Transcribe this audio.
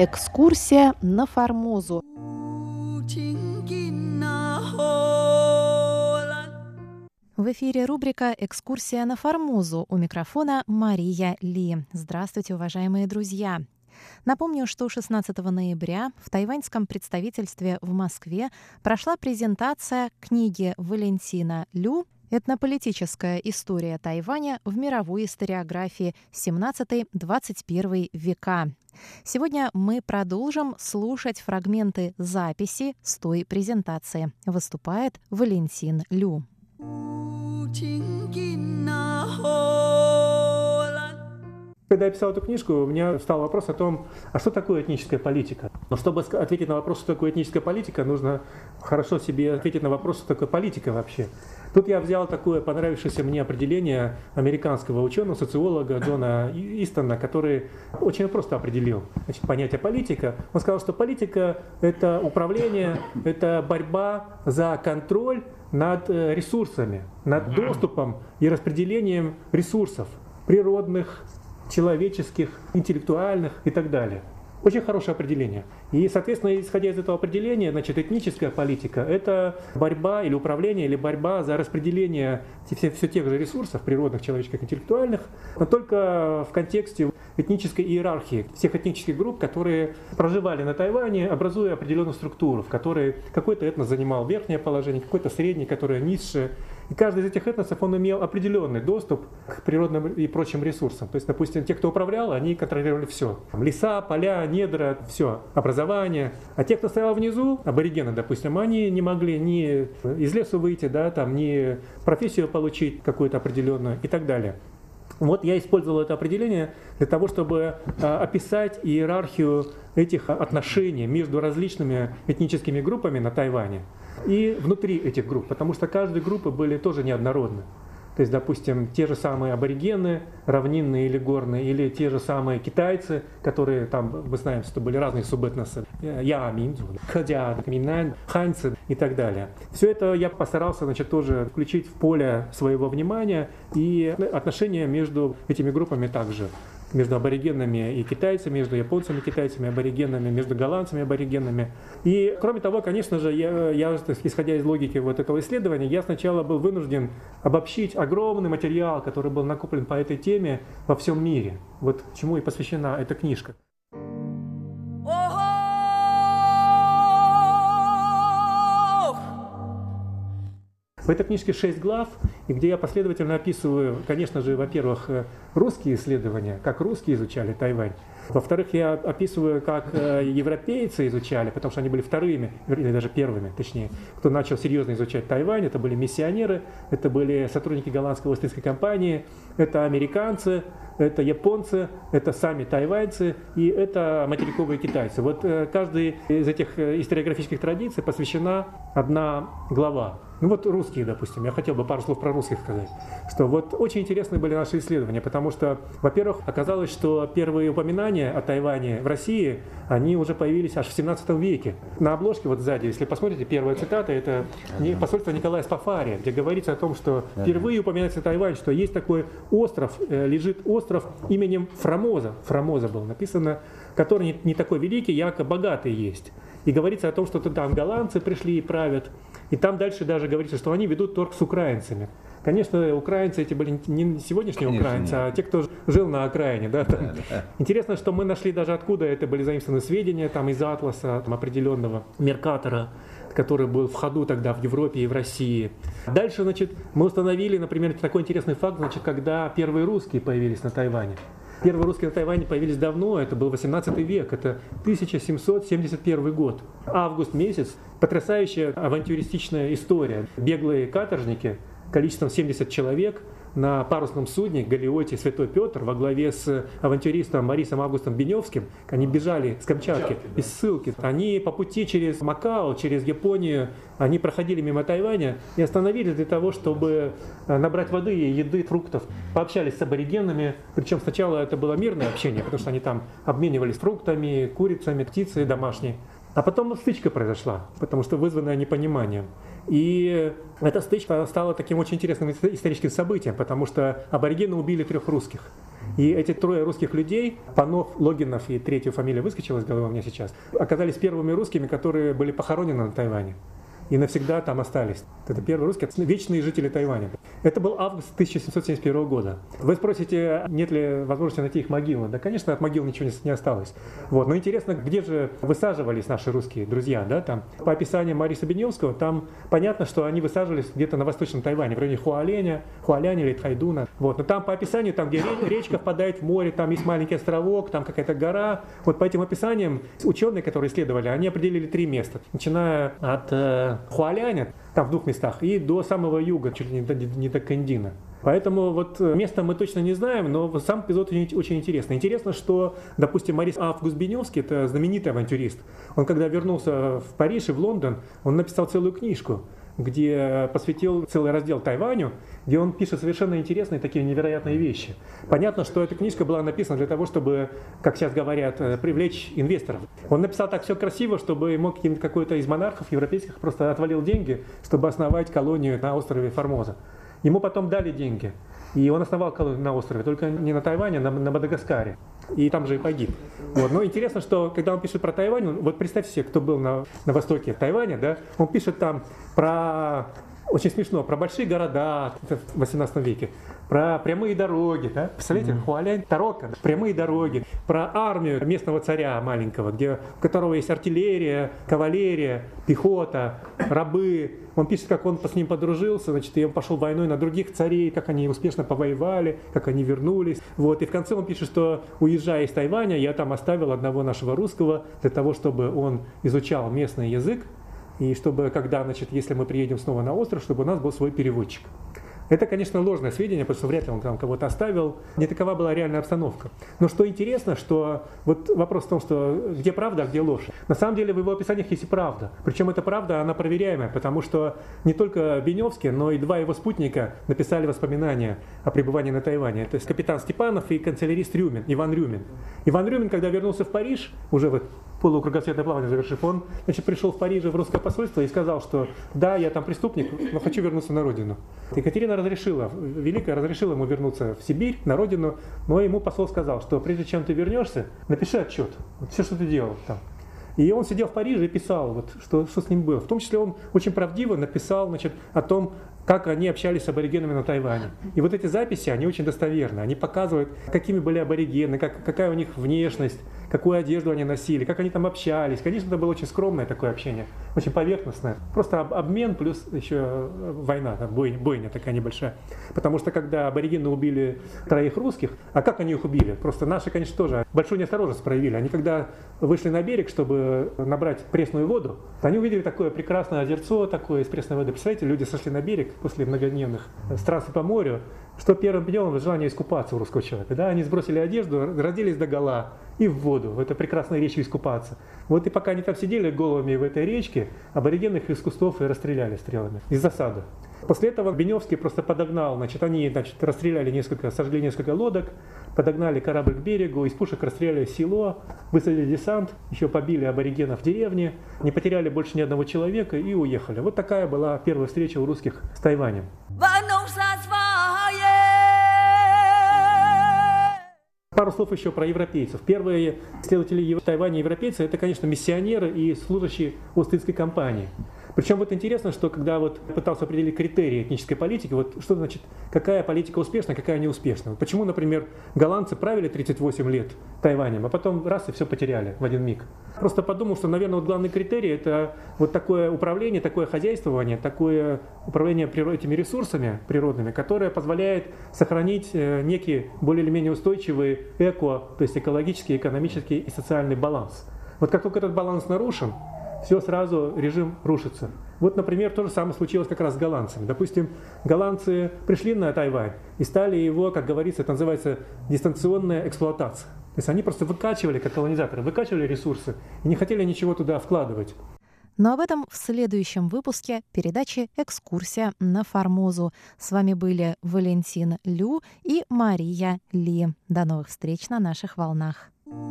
Экскурсия на Формозу. В эфире рубрика «Экскурсия на Формозу». У микрофона Мария Ли. Здравствуйте, уважаемые друзья! Напомню, что 16 ноября в тайваньском представительстве в Москве прошла презентация книги Валентина Лю Этнополитическая история Тайваня в мировой историографии 17-21 века. Сегодня мы продолжим слушать фрагменты записи с той презентации. Выступает Валентин Лю. Когда я писал эту книжку, у меня встал вопрос о том, а что такое этническая политика? Но чтобы ответить на вопрос, что такое этническая политика, нужно хорошо себе ответить на вопрос, что такое политика вообще. Тут я взял такое понравившееся мне определение американского ученого, социолога Джона Истона, который очень просто определил значит, понятие политика. Он сказал, что политика – это управление, это борьба за контроль над э, ресурсами, над доступом и распределением ресурсов природных, человеческих, интеллектуальных и так далее. Очень хорошее определение. И, соответственно, исходя из этого определения, значит, этническая политика – это борьба или управление, или борьба за распределение все, все тех же ресурсов, природных, человеческих, интеллектуальных, но только в контексте этнической иерархии всех этнических групп, которые проживали на Тайване, образуя определенную структуру, в которой какой-то этнос занимал верхнее положение, какой-то средний, который низшее, и каждый из этих этносов, он имел определенный доступ к природным и прочим ресурсам. То есть, допустим, те, кто управлял, они контролировали все. Леса, поля, недра, все, образование. А те, кто стоял внизу, аборигены, допустим, они не могли ни из леса выйти, да, там, ни профессию получить какую-то определенную и так далее. Вот я использовал это определение для того, чтобы а, описать иерархию этих отношений между различными этническими группами на Тайване и внутри этих групп, потому что каждые группы были тоже неоднородны. То есть, допустим, те же самые аборигены, равнинные или горные, или те же самые китайцы, которые там, мы знаем, что были разные субэтносы, я, минзу, хадя, минань, ханьцы и так далее. Все это я постарался, значит, тоже включить в поле своего внимания и отношения между этими группами также между аборигенами и китайцами, между японцами и китайцами, аборигенами, между голландцами и аборигенами. И, кроме того, конечно же, я, я, исходя из логики вот этого исследования, я сначала был вынужден обобщить огромный материал, который был накоплен по этой теме во всем мире. Вот чему и посвящена эта книжка. В этой книжке шесть глав, и где я последовательно описываю, конечно же, во-первых, э, русские исследования, как русские изучали Тайвань. Во-вторых, я описываю, как э, европейцы изучали, потому что они были вторыми, или даже первыми, точнее, кто начал серьезно изучать Тайвань. Это были миссионеры, это были сотрудники голландской Остинской компании, это американцы, это японцы, это сами тайваньцы и это материковые китайцы. Вот э, каждый из этих историографических традиций посвящена одна глава. Ну вот русские, допустим, я хотел бы пару слов про русских сказать, что вот очень интересны были наши исследования, потому что, во-первых, оказалось, что первые упоминания о Тайване в России, они уже появились аж в 17 веке. На обложке вот сзади, если посмотрите, первая цитата, это посольство Николая Спафария, где говорится о том, что впервые упоминается Тайвань, что есть такой остров, э, лежит остров именем Фрамоза, Фрамоза был написано, который не такой великий, якобы богатый есть. И говорится о том, что там голландцы пришли и правят, и там дальше даже говорится, что они ведут торг с украинцами. Конечно, украинцы эти были не сегодняшние Конечно, украинцы, нет. а те, кто жил на окраине. Да, там. Да, да. Интересно, что мы нашли даже откуда это были заимствованы сведения там, из атласа там, определенного Меркатора который был в ходу тогда в Европе и в России. Дальше, значит, мы установили, например, такой интересный факт, значит, когда первые русские появились на Тайване. Первые русские на Тайване появились давно, это был 18 век, это 1771 год. Август месяц, потрясающая авантюристичная история. Беглые каторжники, количеством 70 человек – на парусном судне Галиоте Святой Петр во главе с авантюристом Марисом Августом Беневским. Они бежали с Камчатки, из ссылки. Они по пути через Макао, через Японию, они проходили мимо Тайваня и остановились для того, чтобы э, набрать воды и еды, фруктов. Пообщались с аборигенами. Причем сначала это было мирное общение, потому что они там обменивались фруктами, курицами, птицей домашней. А потом стычка произошла, потому что вызванная непониманием. И эта стычка стала таким очень интересным историческим событием, потому что аборигены убили трех русских. И эти трое русских людей, Панов, Логинов и третью фамилия выскочила из головы у меня сейчас, оказались первыми русскими, которые были похоронены на Тайване и навсегда там остались. Это первые русские, вечные жители Тайваня. Это был август 1771 года. Вы спросите, нет ли возможности найти их могилы? Да, конечно, от могил ничего не осталось. Вот. Но интересно, где же высаживались наши русские друзья? Да, там, по описанию Мариса Беневского, там понятно, что они высаживались где-то на восточном Тайване, в районе Хуаленя, Хуаляня или Тайдуна. Вот. Но там по описанию, там, где речка впадает в море, там есть маленький островок, там какая-то гора. Вот по этим описаниям ученые, которые исследовали, они определили три места. Начиная от э, Хуаляня, там в двух местах, и до самого юга, чуть ли не до, не до Кандина. Поэтому вот э, место мы точно не знаем, но сам эпизод очень, очень интересный. Интересно, что, допустим, Марис Август Беневский, это знаменитый авантюрист, он когда вернулся в Париж и в Лондон, он написал целую книжку где посвятил целый раздел Тайваню, где он пишет совершенно интересные такие невероятные вещи. Понятно, что эта книжка была написана для того, чтобы, как сейчас говорят, э, привлечь инвесторов. Он написал так все красиво, чтобы мог какой-то из монархов европейских просто отвалил деньги, чтобы основать колонию на острове Формоза. Ему потом дали деньги. И он основал колонию на острове, только не на Тайване, а на, на Мадагаскаре. И там же и погиб. Вот. Но интересно, что когда он пишет про Тайвань, вот представьте себе, кто был на, на востоке Тайваня, да, он пишет там про очень смешно, про большие города в 18 веке, про прямые дороги, да? Представляете, mm-hmm. Хуалянь, Тарока, прямые дороги, про армию местного царя маленького, где, у которого есть артиллерия, кавалерия, пехота, рабы. Он пишет, как он с ним подружился, значит, и он пошел войной на других царей, как они успешно повоевали, как они вернулись. Вот, и в конце он пишет, что уезжая из Тайваня, я там оставил одного нашего русского для того, чтобы он изучал местный язык, и чтобы, когда, значит, если мы приедем снова на остров, чтобы у нас был свой переводчик. Это, конечно, ложное сведение, потому что вряд ли он там кого-то оставил. Не такова была реальная обстановка. Но что интересно, что вот вопрос в том, что где правда, а где ложь. На самом деле в его описаниях есть и правда. Причем эта правда, она проверяемая, потому что не только Беневский, но и два его спутника написали воспоминания о пребывании на Тайване. Это капитан Степанов и канцелярист Рюмин, Иван Рюмин. Иван Рюмин, когда вернулся в Париж, уже вот полукругосветное плавание завершив, он значит, пришел в Париж в русское посольство и сказал, что да, я там преступник, но хочу вернуться на родину. Екатерина разрешила, Великая разрешила ему вернуться в Сибирь, на родину, но ему посол сказал, что прежде чем ты вернешься, напиши отчет, вот все, что ты делал там. И он сидел в Париже и писал, вот, что, что с ним было. В том числе он очень правдиво написал значит, о том, как они общались с аборигенами на Тайване. И вот эти записи, они очень достоверны. Они показывают, какими были аборигены, как, какая у них внешность, какую одежду они носили, как они там общались. Конечно, это было очень скромное такое общение, очень поверхностное. Просто обмен плюс еще э, война, бойня, бойня такая небольшая. Потому что когда аборигены убили троих русских, а как они их убили? Просто наши, конечно, тоже большую неосторожность проявили. Они когда вышли на берег, чтобы набрать пресную воду, они увидели такое прекрасное озерцо такое из пресной воды. Представляете, люди сошли на берег после многодневных странствий по морю, что первым днем желание искупаться у русского человека. Да? Они сбросили одежду, родились до гола и в воду, в этой прекрасной речке искупаться. Вот и пока они там сидели головами в этой речке, аборигены их из кустов и расстреляли стрелами из засады. После этого Беневский просто подогнал, значит, они значит, расстреляли несколько, сожгли несколько лодок, подогнали корабль к берегу, из пушек расстреляли село, высадили десант, еще побили аборигенов в деревне, не потеряли больше ни одного человека и уехали. Вот такая была первая встреча у русских с Тайванем. Пару слов еще про европейцев. Первые исследователи Тайваня европейцы это, конечно, миссионеры и служащие Остинской компании. Причем вот интересно, что когда вот пытался определить критерии этнической политики, вот что значит, какая политика успешна, какая неуспешна. Почему, например, голландцы правили 38 лет Тайванем, а потом раз и все потеряли в один миг. Просто подумал, что, наверное, вот главный критерий это вот такое управление, такое хозяйствование, такое управление этими ресурсами природными, которое позволяет сохранить э, некий более или менее устойчивый эко, то есть экологический, экономический и социальный баланс. Вот как только этот баланс нарушен, все сразу режим рушится. Вот, например, то же самое случилось как раз с голландцами. Допустим, голландцы пришли на Тайвань и стали его, как говорится, это называется дистанционная эксплуатация. То есть они просто выкачивали, как колонизаторы, выкачивали ресурсы и не хотели ничего туда вкладывать. Но об этом в следующем выпуске передачи «Экскурсия на Формозу». С вами были Валентин Лю и Мария Ли. До новых встреч на наших волнах.